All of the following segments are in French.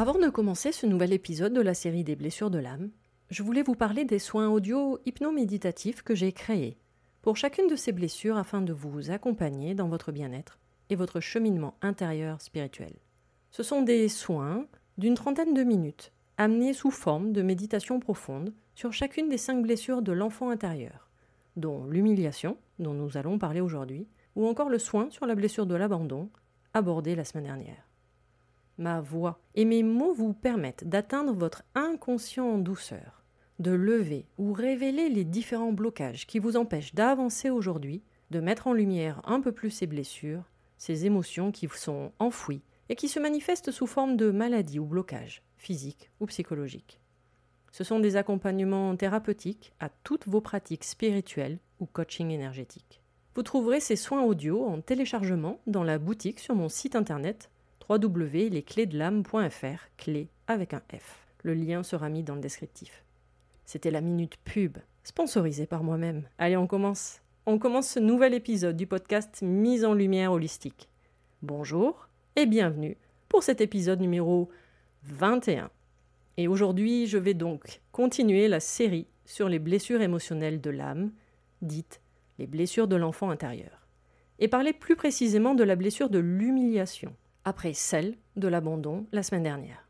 Avant de commencer ce nouvel épisode de la série des blessures de l'âme, je voulais vous parler des soins audio hypnoméditatifs que j'ai créés pour chacune de ces blessures afin de vous accompagner dans votre bien-être et votre cheminement intérieur spirituel. Ce sont des soins d'une trentaine de minutes, amenés sous forme de méditation profonde sur chacune des cinq blessures de l'enfant intérieur, dont l'humiliation, dont nous allons parler aujourd'hui, ou encore le soin sur la blessure de l'abandon, abordé la semaine dernière ma voix et mes mots vous permettent d'atteindre votre inconscient en douceur, de lever ou révéler les différents blocages qui vous empêchent d'avancer aujourd'hui, de mettre en lumière un peu plus ces blessures, ces émotions qui sont enfouies et qui se manifestent sous forme de maladies ou blocages, physiques ou psychologiques. Ce sont des accompagnements thérapeutiques à toutes vos pratiques spirituelles ou coaching énergétique. Vous trouverez ces soins audio en téléchargement dans la boutique sur mon site internet www.lesclésdelame.fr, clé avec un F. Le lien sera mis dans le descriptif. C'était la minute pub, sponsorisée par moi-même. Allez, on commence. On commence ce nouvel épisode du podcast Mise en lumière holistique. Bonjour et bienvenue pour cet épisode numéro 21. Et aujourd'hui, je vais donc continuer la série sur les blessures émotionnelles de l'âme, dites les blessures de l'enfant intérieur, et parler plus précisément de la blessure de l'humiliation après celle de l'abandon la semaine dernière.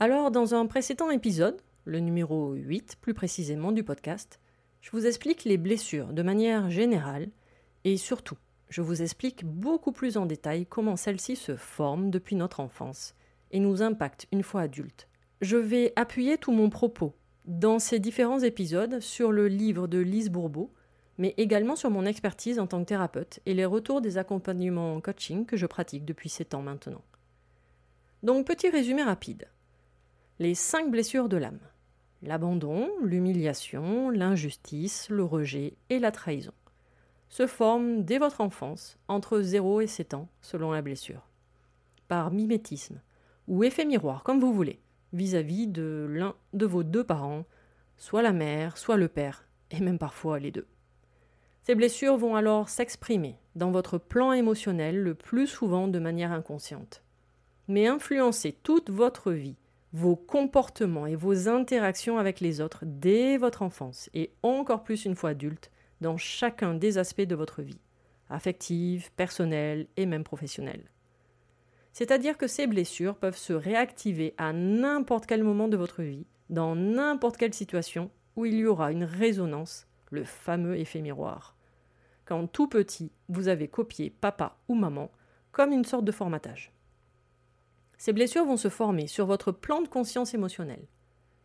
Alors, dans un précédent épisode, le numéro 8 plus précisément du podcast, je vous explique les blessures de manière générale et surtout, je vous explique beaucoup plus en détail comment celles-ci se forment depuis notre enfance et nous impactent une fois adultes. Je vais appuyer tout mon propos dans ces différents épisodes sur le livre de Lise Bourbeau, mais également sur mon expertise en tant que thérapeute et les retours des accompagnements en coaching que je pratique depuis 7 ans maintenant. Donc petit résumé rapide. Les cinq blessures de l'âme. L'abandon, l'humiliation, l'injustice, le rejet et la trahison se forment dès votre enfance, entre 0 et 7 ans, selon la blessure, par mimétisme ou effet miroir, comme vous voulez, vis-à-vis -vis de l'un de vos deux parents, soit la mère, soit le père, et même parfois les deux. Ces blessures vont alors s'exprimer dans votre plan émotionnel le plus souvent de manière inconsciente, mais influencer toute votre vie, vos comportements et vos interactions avec les autres dès votre enfance et encore plus une fois adulte dans chacun des aspects de votre vie, affective, personnelle et même professionnelle. C'est-à-dire que ces blessures peuvent se réactiver à n'importe quel moment de votre vie, dans n'importe quelle situation où il y aura une résonance le fameux effet miroir. Quand tout petit, vous avez copié papa ou maman comme une sorte de formatage. Ces blessures vont se former sur votre plan de conscience émotionnelle.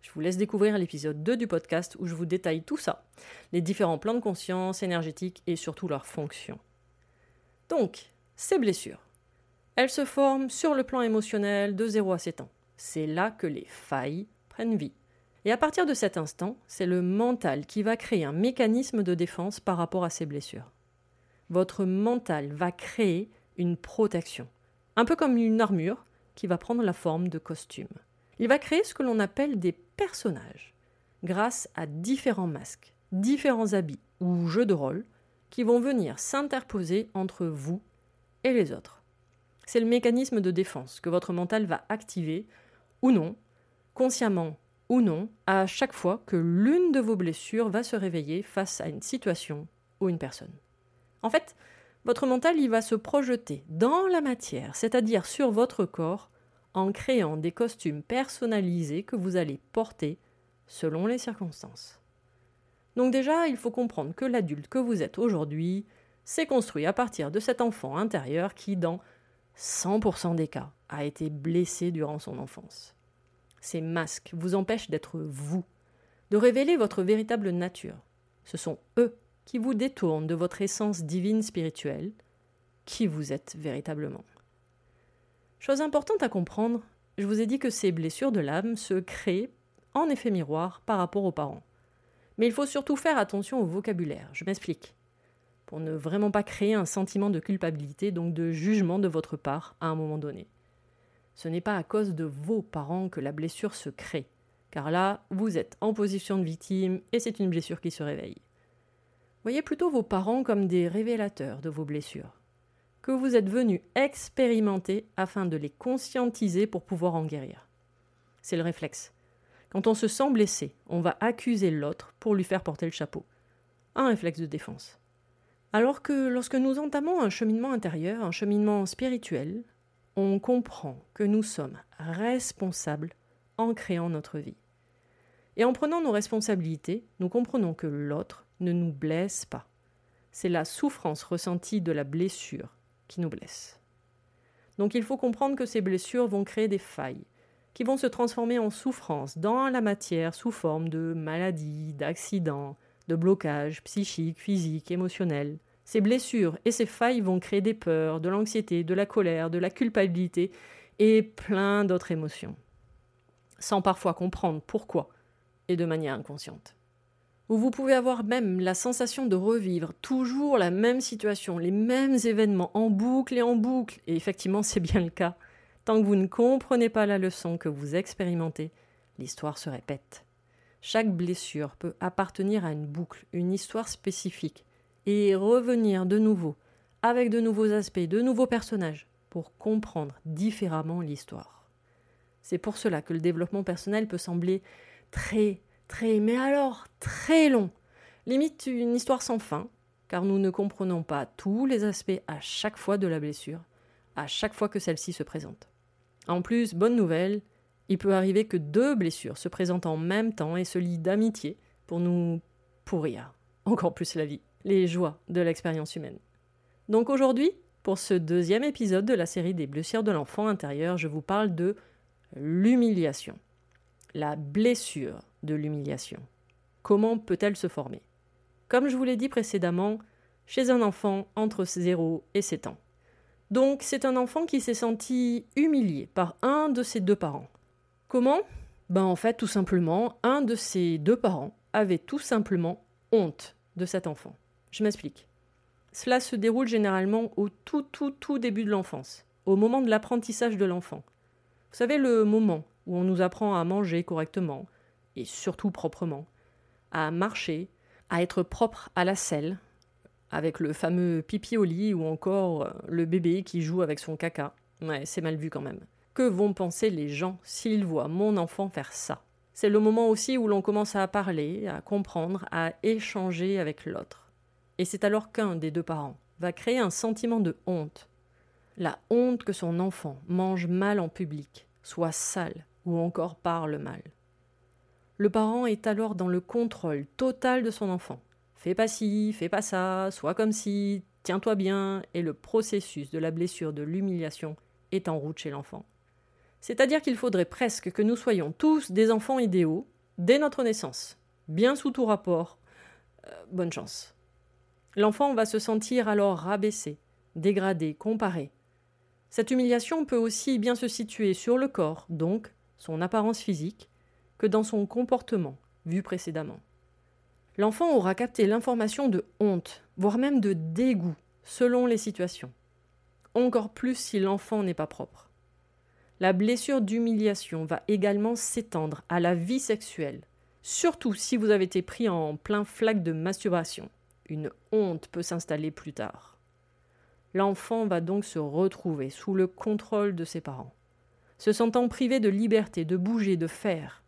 Je vous laisse découvrir l'épisode 2 du podcast où je vous détaille tout ça, les différents plans de conscience énergétiques et surtout leurs fonctions. Donc, ces blessures, elles se forment sur le plan émotionnel de 0 à 7 ans. C'est là que les failles prennent vie. Et à partir de cet instant, c'est le mental qui va créer un mécanisme de défense par rapport à ces blessures. Votre mental va créer une protection, un peu comme une armure qui va prendre la forme de costume. Il va créer ce que l'on appelle des personnages, grâce à différents masques, différents habits ou jeux de rôle qui vont venir s'interposer entre vous et les autres. C'est le mécanisme de défense que votre mental va activer ou non, consciemment ou non, à chaque fois que l'une de vos blessures va se réveiller face à une situation ou une personne. En fait, votre mental il va se projeter dans la matière, c'est-à-dire sur votre corps, en créant des costumes personnalisés que vous allez porter selon les circonstances. Donc déjà, il faut comprendre que l'adulte que vous êtes aujourd'hui s'est construit à partir de cet enfant intérieur qui, dans 100% des cas, a été blessé durant son enfance. Ces masques vous empêchent d'être vous, de révéler votre véritable nature. Ce sont eux qui vous détournent de votre essence divine spirituelle, qui vous êtes véritablement. Chose importante à comprendre, je vous ai dit que ces blessures de l'âme se créent en effet miroir par rapport aux parents. Mais il faut surtout faire attention au vocabulaire, je m'explique. Pour ne vraiment pas créer un sentiment de culpabilité, donc de jugement de votre part à un moment donné ce n'est pas à cause de vos parents que la blessure se crée, car là, vous êtes en position de victime et c'est une blessure qui se réveille. Voyez plutôt vos parents comme des révélateurs de vos blessures, que vous êtes venus expérimenter afin de les conscientiser pour pouvoir en guérir. C'est le réflexe. Quand on se sent blessé, on va accuser l'autre pour lui faire porter le chapeau. Un réflexe de défense. Alors que lorsque nous entamons un cheminement intérieur, un cheminement spirituel, on comprend que nous sommes responsables en créant notre vie. Et en prenant nos responsabilités, nous comprenons que l'autre ne nous blesse pas. C'est la souffrance ressentie de la blessure qui nous blesse. Donc il faut comprendre que ces blessures vont créer des failles, qui vont se transformer en souffrance dans la matière sous forme de maladies, d'accidents, de blocages psychiques, physiques, émotionnels, ces blessures et ces failles vont créer des peurs, de l'anxiété, de la colère, de la culpabilité et plein d'autres émotions, sans parfois comprendre pourquoi et de manière inconsciente. Ou vous pouvez avoir même la sensation de revivre toujours la même situation, les mêmes événements en boucle et en boucle, et effectivement c'est bien le cas. Tant que vous ne comprenez pas la leçon que vous expérimentez, l'histoire se répète. Chaque blessure peut appartenir à une boucle, une histoire spécifique, et revenir de nouveau avec de nouveaux aspects, de nouveaux personnages pour comprendre différemment l'histoire. C'est pour cela que le développement personnel peut sembler très, très, mais alors très long, limite une histoire sans fin, car nous ne comprenons pas tous les aspects à chaque fois de la blessure, à chaque fois que celle-ci se présente. En plus, bonne nouvelle, il peut arriver que deux blessures se présentent en même temps et se lient d'amitié pour nous pourrir encore plus la vie les joies de l'expérience humaine. Donc aujourd'hui, pour ce deuxième épisode de la série des blessures de l'enfant intérieur, je vous parle de l'humiliation. La blessure de l'humiliation. Comment peut-elle se former? Comme je vous l'ai dit précédemment, chez un enfant entre 0 et 7 ans. Donc c'est un enfant qui s'est senti humilié par un de ses deux parents. Comment? Ben en fait tout simplement, un de ses deux parents avait tout simplement honte de cet enfant. Je m'explique. Cela se déroule généralement au tout tout tout début de l'enfance, au moment de l'apprentissage de l'enfant. Vous savez, le moment où on nous apprend à manger correctement, et surtout proprement, à marcher, à être propre à la selle, avec le fameux pipi au lit ou encore euh, le bébé qui joue avec son caca. Ouais, c'est mal vu quand même. Que vont penser les gens s'ils voient mon enfant faire ça? C'est le moment aussi où l'on commence à parler, à comprendre, à échanger avec l'autre. Et c'est alors qu'un des deux parents va créer un sentiment de honte. La honte que son enfant mange mal en public, soit sale ou encore parle mal. Le parent est alors dans le contrôle total de son enfant. Fais pas ci, fais pas ça, sois comme si, tiens-toi bien, et le processus de la blessure de l'humiliation est en route chez l'enfant. C'est-à-dire qu'il faudrait presque que nous soyons tous des enfants idéaux dès notre naissance, bien sous tout rapport. Euh, bonne chance. L'enfant va se sentir alors rabaissé, dégradé, comparé. Cette humiliation peut aussi bien se situer sur le corps, donc son apparence physique, que dans son comportement, vu précédemment. L'enfant aura capté l'information de honte, voire même de dégoût, selon les situations. Encore plus si l'enfant n'est pas propre. La blessure d'humiliation va également s'étendre à la vie sexuelle, surtout si vous avez été pris en plein flaque de masturbation. Une honte peut s'installer plus tard. L'enfant va donc se retrouver sous le contrôle de ses parents, se sentant privé de liberté, de bouger, de faire.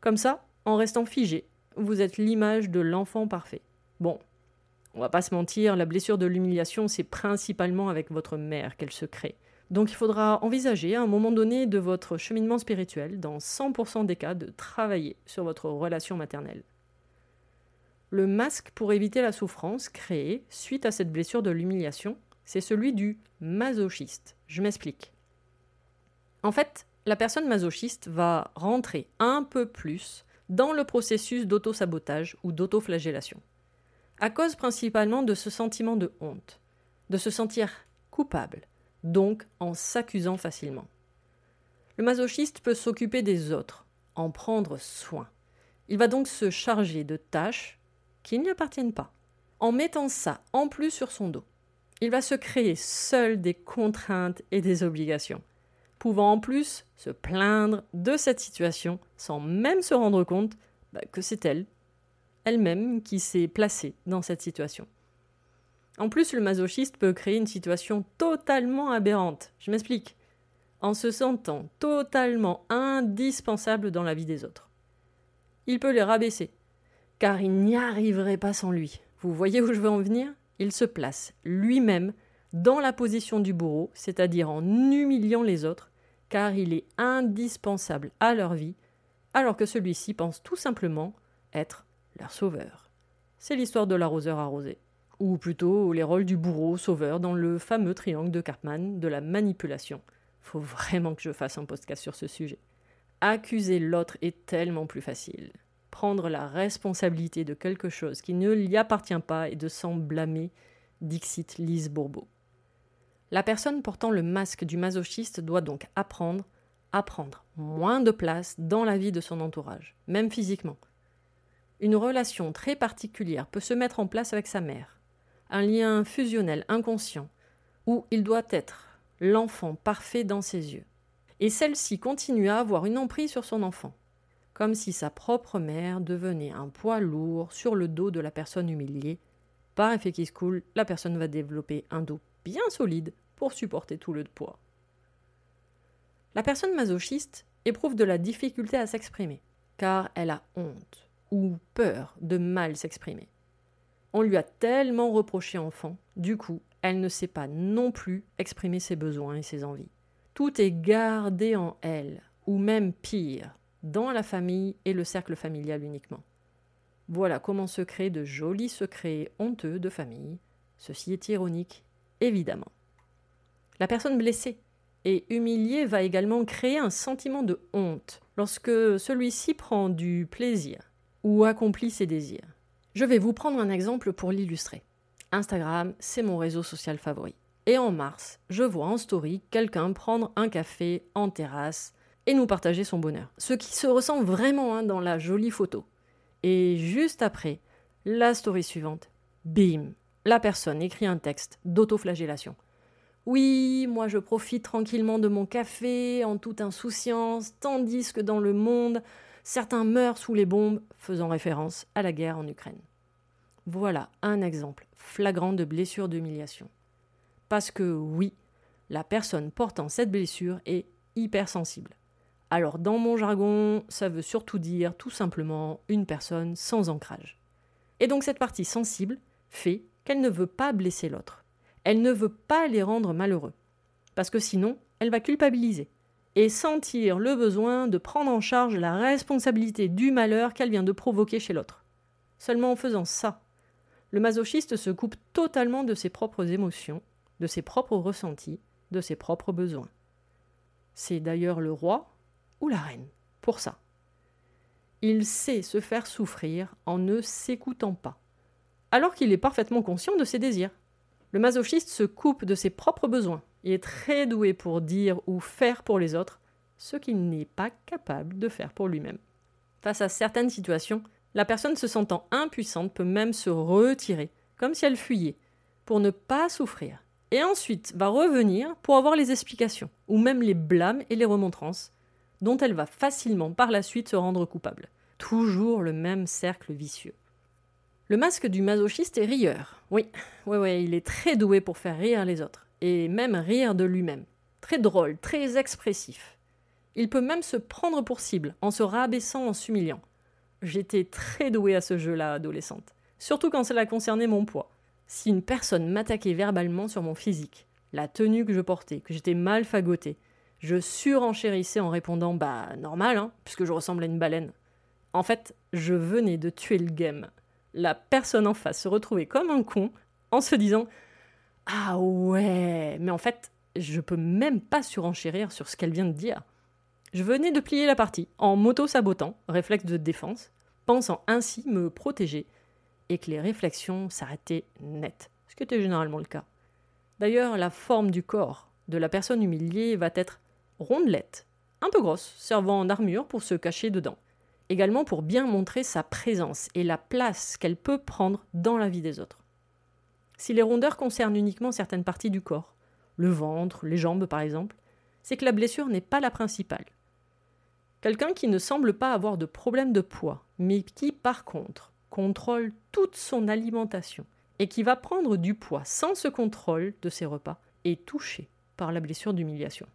Comme ça, en restant figé, vous êtes l'image de l'enfant parfait. Bon, on va pas se mentir, la blessure de l'humiliation, c'est principalement avec votre mère qu'elle se crée. Donc il faudra envisager à un moment donné de votre cheminement spirituel, dans 100% des cas, de travailler sur votre relation maternelle. Le masque pour éviter la souffrance créée suite à cette blessure de l'humiliation, c'est celui du masochiste. Je m'explique. En fait, la personne masochiste va rentrer un peu plus dans le processus d'auto-sabotage ou d'auto-flagellation, à cause principalement de ce sentiment de honte, de se sentir coupable, donc en s'accusant facilement. Le masochiste peut s'occuper des autres, en prendre soin. Il va donc se charger de tâches qui ne lui appartiennent pas, en mettant ça en plus sur son dos. Il va se créer seul des contraintes et des obligations, pouvant en plus se plaindre de cette situation sans même se rendre compte bah, que c'est elle, elle-même, qui s'est placée dans cette situation. En plus, le masochiste peut créer une situation totalement aberrante. Je m'explique. En se sentant totalement indispensable dans la vie des autres. Il peut les rabaisser, car il n'y arriverait pas sans lui. Vous voyez où je veux en venir? Il se place lui-même dans la position du bourreau, c'est-à-dire en humiliant les autres, car il est indispensable à leur vie, alors que celui-ci pense tout simplement être leur sauveur. C'est l'histoire de l'arroseur arrosé, ou plutôt les rôles du bourreau sauveur dans le fameux triangle de Cartman de la manipulation. Faut vraiment que je fasse un podcast sur ce sujet. Accuser l'autre est tellement plus facile. Prendre la responsabilité de quelque chose qui ne lui appartient pas et de s'en blâmer, dixit Lise Bourbeau. La personne portant le masque du masochiste doit donc apprendre à prendre moins de place dans la vie de son entourage, même physiquement. Une relation très particulière peut se mettre en place avec sa mère, un lien fusionnel inconscient, où il doit être l'enfant parfait dans ses yeux. Et celle-ci continue à avoir une emprise sur son enfant, comme si sa propre mère devenait un poids lourd sur le dos de la personne humiliée. Par effet qui se coule, la personne va développer un dos bien solide pour supporter tout le poids. La personne masochiste éprouve de la difficulté à s'exprimer, car elle a honte ou peur de mal s'exprimer. On lui a tellement reproché enfant, du coup, elle ne sait pas non plus exprimer ses besoins et ses envies. Tout est gardé en elle, ou même pire, dans la famille et le cercle familial uniquement. Voilà comment se créent de jolis secrets honteux de famille. Ceci est ironique évidemment. La personne blessée et humiliée va également créer un sentiment de honte lorsque celui-ci prend du plaisir ou accomplit ses désirs. Je vais vous prendre un exemple pour l'illustrer. Instagram, c'est mon réseau social favori. Et en mars, je vois en story quelqu'un prendre un café en terrasse et nous partager son bonheur. Ce qui se ressent vraiment hein, dans la jolie photo. Et juste après, la story suivante, bim, la personne écrit un texte d'autoflagellation. Oui, moi je profite tranquillement de mon café en toute insouciance, tandis que dans le monde, certains meurent sous les bombes, faisant référence à la guerre en Ukraine. Voilà un exemple flagrant de blessure d'humiliation. Parce que oui, la personne portant cette blessure est hypersensible. Alors dans mon jargon, ça veut surtout dire tout simplement une personne sans ancrage. Et donc cette partie sensible fait qu'elle ne veut pas blesser l'autre. Elle ne veut pas les rendre malheureux. Parce que sinon, elle va culpabiliser et sentir le besoin de prendre en charge la responsabilité du malheur qu'elle vient de provoquer chez l'autre. Seulement en faisant ça, le masochiste se coupe totalement de ses propres émotions, de ses propres ressentis, de ses propres besoins. C'est d'ailleurs le roi ou la reine pour ça. Il sait se faire souffrir en ne s'écoutant pas, alors qu'il est parfaitement conscient de ses désirs. Le masochiste se coupe de ses propres besoins. Il est très doué pour dire ou faire pour les autres ce qu'il n'est pas capable de faire pour lui-même. Face à certaines situations, la personne se sentant impuissante peut même se retirer, comme si elle fuyait, pour ne pas souffrir, et ensuite va revenir pour avoir les explications, ou même les blâmes et les remontrances, dont elle va facilement par la suite se rendre coupable. Toujours le même cercle vicieux. Le masque du masochiste est rieur. Oui, oui, oui, il est très doué pour faire rire les autres, et même rire de lui-même. Très drôle, très expressif. Il peut même se prendre pour cible, en se rabaissant, en s'humiliant. J'étais très douée à ce jeu-là, adolescente. Surtout quand cela concernait mon poids. Si une personne m'attaquait verbalement sur mon physique, la tenue que je portais, que j'étais mal fagotée, je surenchérissais en répondant Bah, normal, hein, puisque je ressemble à une baleine. En fait, je venais de tuer le game. La personne en face se retrouvait comme un con en se disant Ah ouais, mais en fait, je peux même pas surenchérir sur ce qu'elle vient de dire. Je venais de plier la partie en m'auto-sabotant, réflexe de défense, pensant ainsi me protéger et que les réflexions s'arrêtaient net, ce qui était généralement le cas. D'ailleurs, la forme du corps de la personne humiliée va être rondelette, un peu grosse, servant d'armure pour se cacher dedans, également pour bien montrer sa présence et la place qu'elle peut prendre dans la vie des autres. Si les rondeurs concernent uniquement certaines parties du corps, le ventre, les jambes par exemple, c'est que la blessure n'est pas la principale. Quelqu'un qui ne semble pas avoir de problème de poids, mais qui par contre contrôle toute son alimentation et qui va prendre du poids sans ce contrôle de ses repas, est touché par la blessure d'humiliation.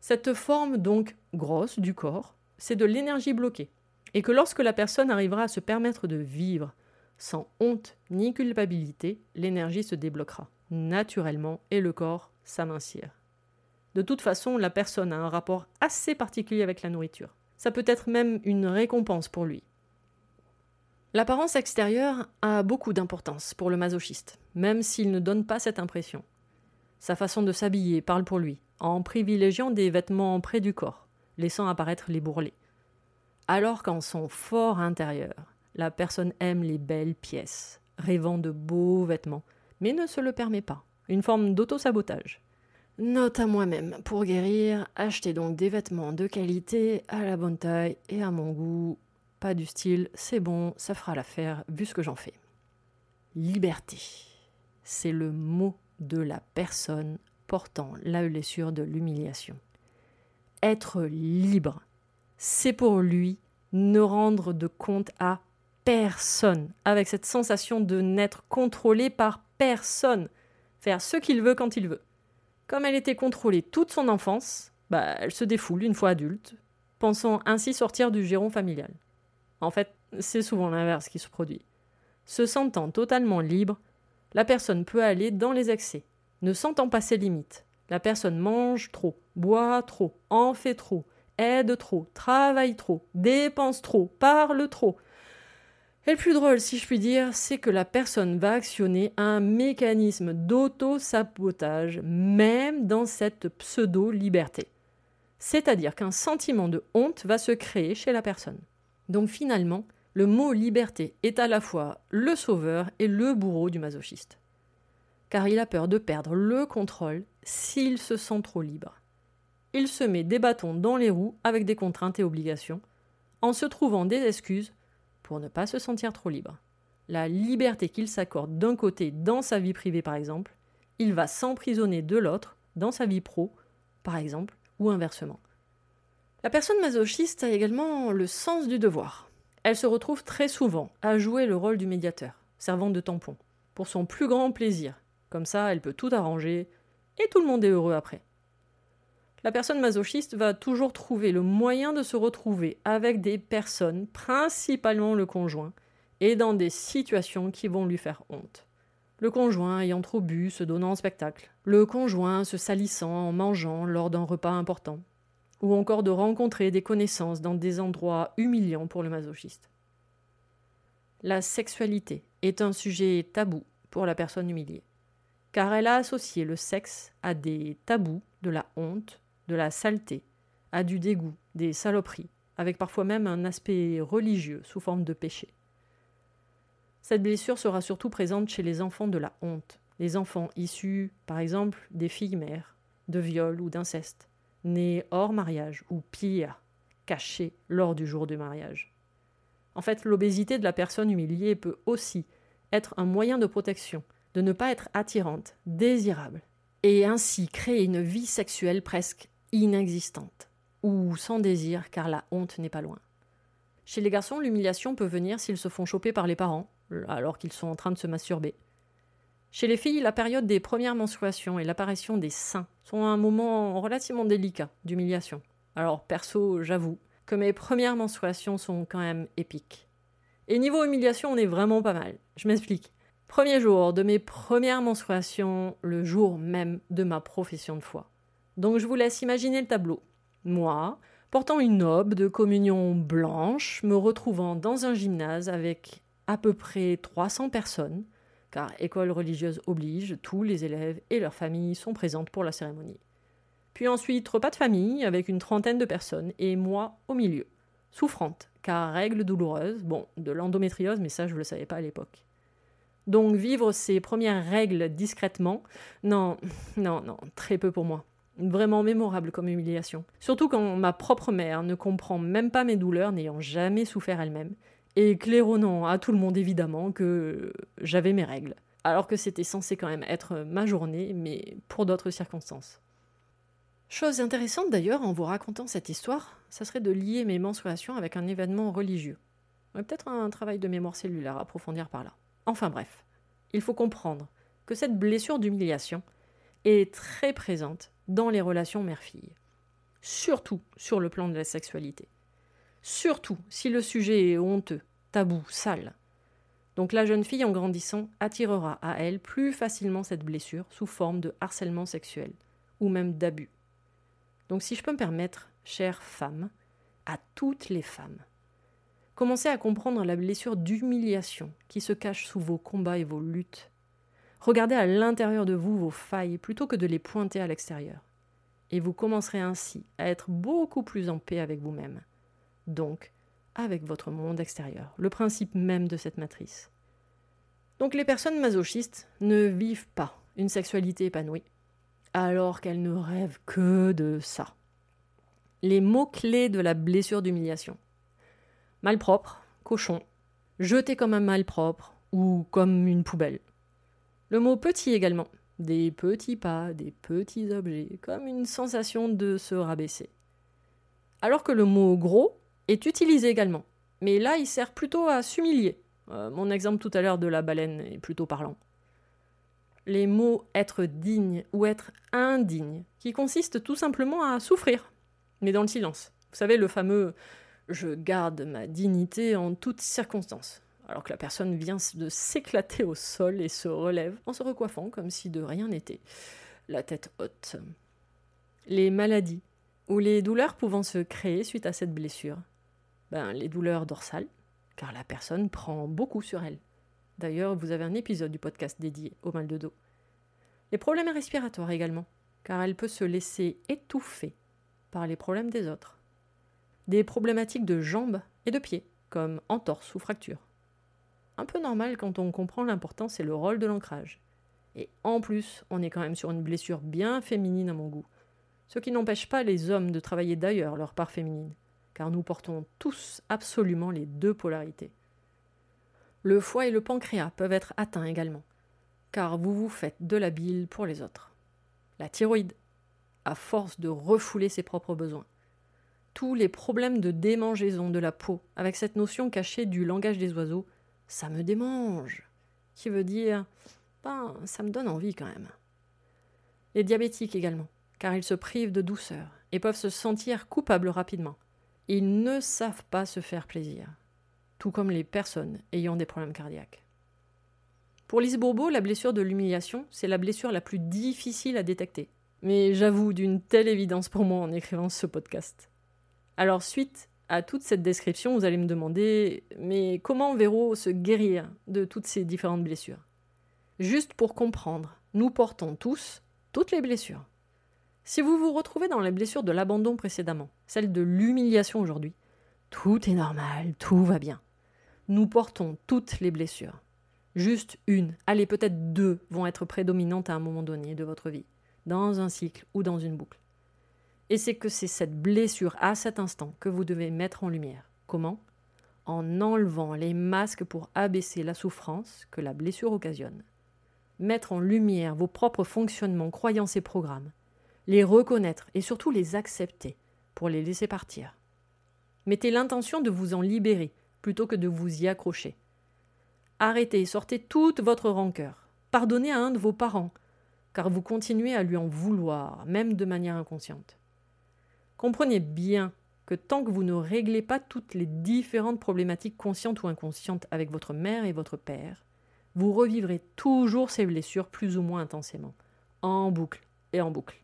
Cette forme donc grosse du corps, c'est de l'énergie bloquée, et que lorsque la personne arrivera à se permettre de vivre sans honte ni culpabilité, l'énergie se débloquera naturellement et le corps s'amincira. De toute façon, la personne a un rapport assez particulier avec la nourriture ça peut être même une récompense pour lui. L'apparence extérieure a beaucoup d'importance pour le masochiste, même s'il ne donne pas cette impression. Sa façon de s'habiller parle pour lui, en privilégiant des vêtements près du corps, laissant apparaître les bourrelets. Alors qu'en son fort intérieur, la personne aime les belles pièces, rêvant de beaux vêtements, mais ne se le permet pas, une forme d'auto-sabotage. Note à moi-même. Pour guérir, achetez donc des vêtements de qualité, à la bonne taille et à mon goût. Pas du style, c'est bon, ça fera l'affaire vu ce que j'en fais. Liberté. C'est le mot de la personne portant la blessure de l'humiliation. Être libre, c'est pour lui ne rendre de compte à personne, avec cette sensation de n'être contrôlé par personne, faire ce qu'il veut quand il veut. Comme elle était contrôlée toute son enfance, bah, elle se défoule une fois adulte, pensant ainsi sortir du giron familial. En fait, c'est souvent l'inverse qui se produit. Se sentant totalement libre, la personne peut aller dans les excès, ne sentant pas ses limites. La personne mange trop, boit trop, en fait trop, aide trop, travaille trop, dépense trop, parle trop, et le plus drôle, si je puis dire, c'est que la personne va actionner un mécanisme d'auto-sabotage, même dans cette pseudo-liberté. C'est-à-dire qu'un sentiment de honte va se créer chez la personne. Donc finalement, le mot liberté est à la fois le sauveur et le bourreau du masochiste. Car il a peur de perdre le contrôle s'il se sent trop libre. Il se met des bâtons dans les roues avec des contraintes et obligations, en se trouvant des excuses pour ne pas se sentir trop libre. La liberté qu'il s'accorde d'un côté dans sa vie privée par exemple, il va s'emprisonner de l'autre dans sa vie pro par exemple, ou inversement. La personne masochiste a également le sens du devoir. Elle se retrouve très souvent à jouer le rôle du médiateur, servant de tampon, pour son plus grand plaisir. Comme ça, elle peut tout arranger, et tout le monde est heureux après la personne masochiste va toujours trouver le moyen de se retrouver avec des personnes, principalement le conjoint, et dans des situations qui vont lui faire honte. Le conjoint ayant trop bu, se donnant en spectacle. Le conjoint se salissant en mangeant lors d'un repas important. Ou encore de rencontrer des connaissances dans des endroits humiliants pour le masochiste. La sexualité est un sujet tabou pour la personne humiliée, car elle a associé le sexe à des tabous de la honte, de la saleté, à du dégoût, des saloperies, avec parfois même un aspect religieux sous forme de péché. Cette blessure sera surtout présente chez les enfants de la honte, les enfants issus, par exemple, des filles mères, de viol ou d'inceste, nés hors mariage ou pire, cachés lors du jour du mariage. En fait, l'obésité de la personne humiliée peut aussi être un moyen de protection, de ne pas être attirante, désirable, et ainsi créer une vie sexuelle presque inexistante, ou sans désir car la honte n'est pas loin. Chez les garçons, l'humiliation peut venir s'ils se font choper par les parents, alors qu'ils sont en train de se masturber. Chez les filles, la période des premières menstruations et l'apparition des seins sont un moment relativement délicat d'humiliation. Alors perso, j'avoue que mes premières menstruations sont quand même épiques. Et niveau humiliation, on est vraiment pas mal. Je m'explique. Premier jour de mes premières menstruations, le jour même de ma profession de foi. Donc je vous laisse imaginer le tableau. Moi, portant une aube de communion blanche, me retrouvant dans un gymnase avec à peu près 300 personnes, car école religieuse oblige, tous les élèves et leurs familles sont présentes pour la cérémonie. Puis ensuite, repas de famille avec une trentaine de personnes et moi au milieu, souffrante, car règle douloureuse, bon, de l'endométriose, mais ça je ne le savais pas à l'époque. Donc vivre ces premières règles discrètement, non, non, non, très peu pour moi. Vraiment mémorable comme humiliation. Surtout quand ma propre mère ne comprend même pas mes douleurs, n'ayant jamais souffert elle-même, et claironnant à tout le monde évidemment que j'avais mes règles, alors que c'était censé quand même être ma journée, mais pour d'autres circonstances. Chose intéressante d'ailleurs en vous racontant cette histoire, ça serait de lier mes menstruations avec un événement religieux. Peut-être un travail de mémoire cellulaire à approfondir par là. Enfin bref, il faut comprendre que cette blessure d'humiliation est très présente dans les relations mère-fille, surtout sur le plan de la sexualité, surtout si le sujet est honteux, tabou, sale. Donc la jeune fille en grandissant attirera à elle plus facilement cette blessure sous forme de harcèlement sexuel ou même d'abus. Donc si je peux me permettre, chère femme, à toutes les femmes, Commencez à comprendre la blessure d'humiliation qui se cache sous vos combats et vos luttes. Regardez à l'intérieur de vous vos failles plutôt que de les pointer à l'extérieur. Et vous commencerez ainsi à être beaucoup plus en paix avec vous-même. Donc, avec votre monde extérieur, le principe même de cette matrice. Donc les personnes masochistes ne vivent pas une sexualité épanouie, alors qu'elles ne rêvent que de ça. Les mots-clés de la blessure d'humiliation malpropre, cochon, jeté comme un malpropre ou comme une poubelle. Le mot petit également, des petits pas, des petits objets, comme une sensation de se rabaisser. Alors que le mot gros est utilisé également, mais là il sert plutôt à s'humilier. Euh, mon exemple tout à l'heure de la baleine est plutôt parlant. Les mots être digne ou être indigne, qui consistent tout simplement à souffrir, mais dans le silence. Vous savez, le fameux je garde ma dignité en toutes circonstances. Alors que la personne vient de s'éclater au sol et se relève en se recoiffant comme si de rien n'était, la tête haute. Les maladies ou les douleurs pouvant se créer suite à cette blessure. Ben, les douleurs dorsales, car la personne prend beaucoup sur elle. D'ailleurs, vous avez un épisode du podcast dédié au mal de dos. Les problèmes respiratoires également, car elle peut se laisser étouffer par les problèmes des autres des problématiques de jambes et de pieds, comme entorse ou fracture. Un peu normal quand on comprend l'importance et le rôle de l'ancrage. Et en plus, on est quand même sur une blessure bien féminine à mon goût, ce qui n'empêche pas les hommes de travailler d'ailleurs leur part féminine, car nous portons tous absolument les deux polarités. Le foie et le pancréas peuvent être atteints également, car vous vous faites de la bile pour les autres. La thyroïde, à force de refouler ses propres besoins les problèmes de démangeaison de la peau, avec cette notion cachée du langage des oiseaux, ça me démange, qui veut dire, ben, ça me donne envie quand même. Les diabétiques également, car ils se privent de douceur et peuvent se sentir coupables rapidement. Ils ne savent pas se faire plaisir, tout comme les personnes ayant des problèmes cardiaques. Pour Lise Bourbeau, la blessure de l'humiliation, c'est la blessure la plus difficile à détecter. Mais j'avoue d'une telle évidence pour moi en écrivant ce podcast. Alors suite à toute cette description, vous allez me demander, mais comment Véro se guérir de toutes ces différentes blessures? Juste pour comprendre, nous portons tous toutes les blessures. Si vous vous retrouvez dans les blessures de l'abandon précédemment, celle de l'humiliation aujourd'hui, tout est normal, tout va bien. Nous portons toutes les blessures. Juste une, allez peut-être deux vont être prédominantes à un moment donné de votre vie, dans un cycle ou dans une boucle. Et c'est que c'est cette blessure à cet instant que vous devez mettre en lumière. Comment? En enlevant les masques pour abaisser la souffrance que la blessure occasionne. Mettre en lumière vos propres fonctionnements, croyances et programmes. Les reconnaître et surtout les accepter pour les laisser partir. Mettez l'intention de vous en libérer plutôt que de vous y accrocher. Arrêtez, sortez toute votre rancœur. Pardonnez à un de vos parents, car vous continuez à lui en vouloir, même de manière inconsciente. Comprenez bien que tant que vous ne réglez pas toutes les différentes problématiques conscientes ou inconscientes avec votre mère et votre père, vous revivrez toujours ces blessures plus ou moins intensément, en boucle et en boucle.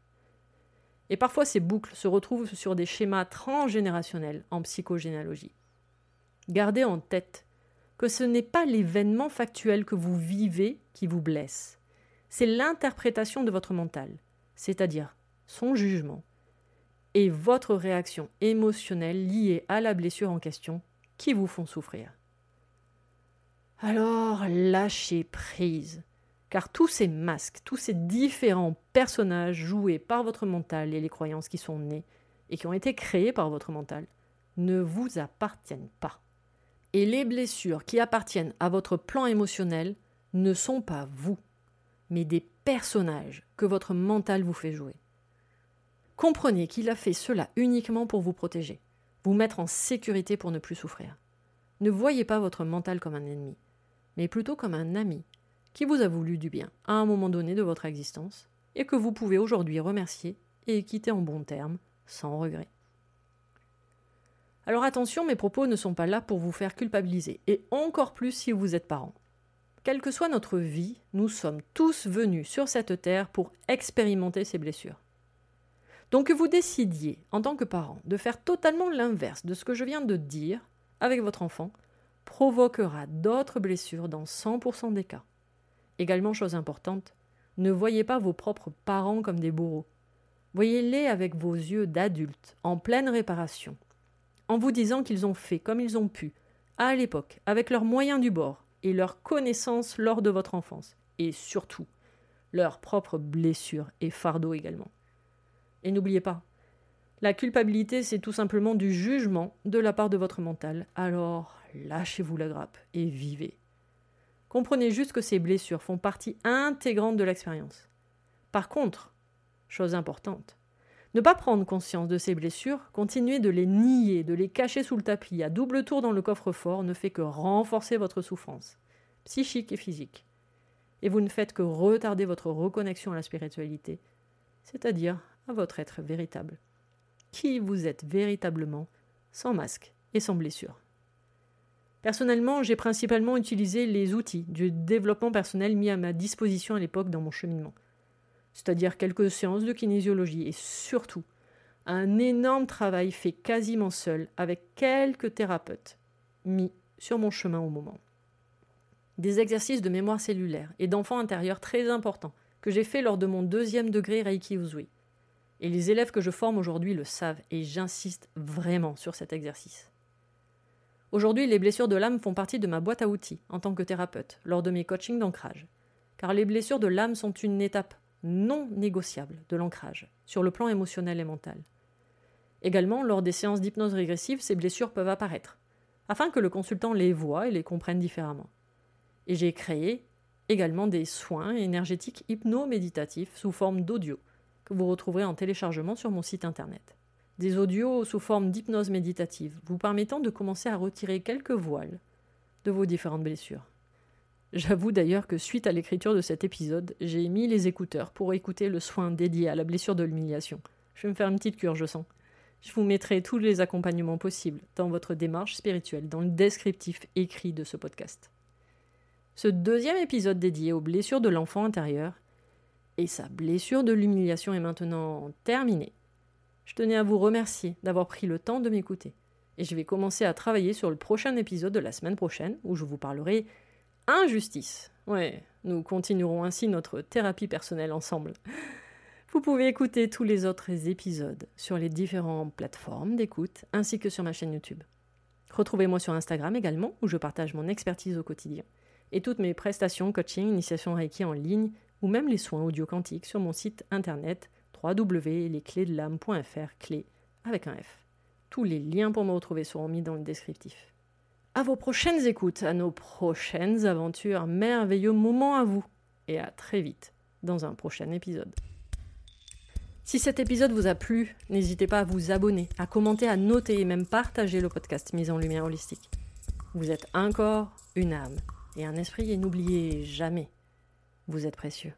Et parfois ces boucles se retrouvent sur des schémas transgénérationnels en psychogénéalogie. Gardez en tête que ce n'est pas l'événement factuel que vous vivez qui vous blesse, c'est l'interprétation de votre mental, c'est-à-dire son jugement, et votre réaction émotionnelle liée à la blessure en question qui vous font souffrir. Alors lâchez prise, car tous ces masques, tous ces différents personnages joués par votre mental et les croyances qui sont nées et qui ont été créés par votre mental ne vous appartiennent pas. Et les blessures qui appartiennent à votre plan émotionnel ne sont pas vous, mais des personnages que votre mental vous fait jouer. Comprenez qu'il a fait cela uniquement pour vous protéger, vous mettre en sécurité pour ne plus souffrir. Ne voyez pas votre mental comme un ennemi, mais plutôt comme un ami qui vous a voulu du bien à un moment donné de votre existence et que vous pouvez aujourd'hui remercier et quitter en bons termes, sans regret. Alors attention, mes propos ne sont pas là pour vous faire culpabiliser, et encore plus si vous êtes parent. Quelle que soit notre vie, nous sommes tous venus sur cette terre pour expérimenter ces blessures. Donc que vous décidiez, en tant que parent, de faire totalement l'inverse de ce que je viens de dire avec votre enfant, provoquera d'autres blessures dans 100% des cas. Également, chose importante, ne voyez pas vos propres parents comme des bourreaux. Voyez-les avec vos yeux d'adultes, en pleine réparation, en vous disant qu'ils ont fait comme ils ont pu, à l'époque, avec leurs moyens du bord et leurs connaissances lors de votre enfance, et surtout, leurs propres blessures et fardeaux également. Et n'oubliez pas, la culpabilité, c'est tout simplement du jugement de la part de votre mental. Alors, lâchez-vous la grappe et vivez. Comprenez juste que ces blessures font partie intégrante de l'expérience. Par contre, chose importante, ne pas prendre conscience de ces blessures, continuer de les nier, de les cacher sous le tapis à double tour dans le coffre-fort ne fait que renforcer votre souffrance, psychique et physique. Et vous ne faites que retarder votre reconnexion à la spiritualité, c'est-à-dire à votre être véritable. Qui vous êtes véritablement, sans masque et sans blessure. Personnellement, j'ai principalement utilisé les outils du développement personnel mis à ma disposition à l'époque dans mon cheminement. C'est-à-dire quelques séances de kinésiologie et surtout un énorme travail fait quasiment seul avec quelques thérapeutes mis sur mon chemin au moment. Des exercices de mémoire cellulaire et d'enfant intérieur très importants que j'ai fait lors de mon deuxième degré Reiki Usui. Et les élèves que je forme aujourd'hui le savent et j'insiste vraiment sur cet exercice. Aujourd'hui, les blessures de l'âme font partie de ma boîte à outils en tant que thérapeute lors de mes coachings d'ancrage. Car les blessures de l'âme sont une étape non négociable de l'ancrage sur le plan émotionnel et mental. Également, lors des séances d'hypnose régressive, ces blessures peuvent apparaître, afin que le consultant les voie et les comprenne différemment. Et j'ai créé également des soins énergétiques hypno-méditatifs sous forme d'audio que vous retrouverez en téléchargement sur mon site internet. Des audios sous forme d'hypnose méditative, vous permettant de commencer à retirer quelques voiles de vos différentes blessures. J'avoue d'ailleurs que suite à l'écriture de cet épisode, j'ai mis les écouteurs pour écouter le soin dédié à la blessure de l'humiliation. Je vais me faire une petite cure, je sens. Je vous mettrai tous les accompagnements possibles dans votre démarche spirituelle, dans le descriptif écrit de ce podcast. Ce deuxième épisode dédié aux blessures de l'enfant intérieur et sa blessure de l'humiliation est maintenant terminée. Je tenais à vous remercier d'avoir pris le temps de m'écouter. Et je vais commencer à travailler sur le prochain épisode de la semaine prochaine, où je vous parlerai injustice. Ouais, nous continuerons ainsi notre thérapie personnelle ensemble. Vous pouvez écouter tous les autres épisodes sur les différentes plateformes d'écoute ainsi que sur ma chaîne YouTube. Retrouvez-moi sur Instagram également où je partage mon expertise au quotidien et toutes mes prestations coaching, initiation Reiki en ligne ou même les soins audio quantiques sur mon site internet www.lesclésdelame.fr clé avec un F. Tous les liens pour me retrouver seront mis dans le descriptif. À vos prochaines écoutes, à nos prochaines aventures, merveilleux moments à vous et à très vite dans un prochain épisode. Si cet épisode vous a plu, n'hésitez pas à vous abonner, à commenter, à noter et même partager le podcast Mise en Lumière Holistique. Vous êtes un corps, une âme et un esprit et n'oubliez jamais, vous êtes précieux.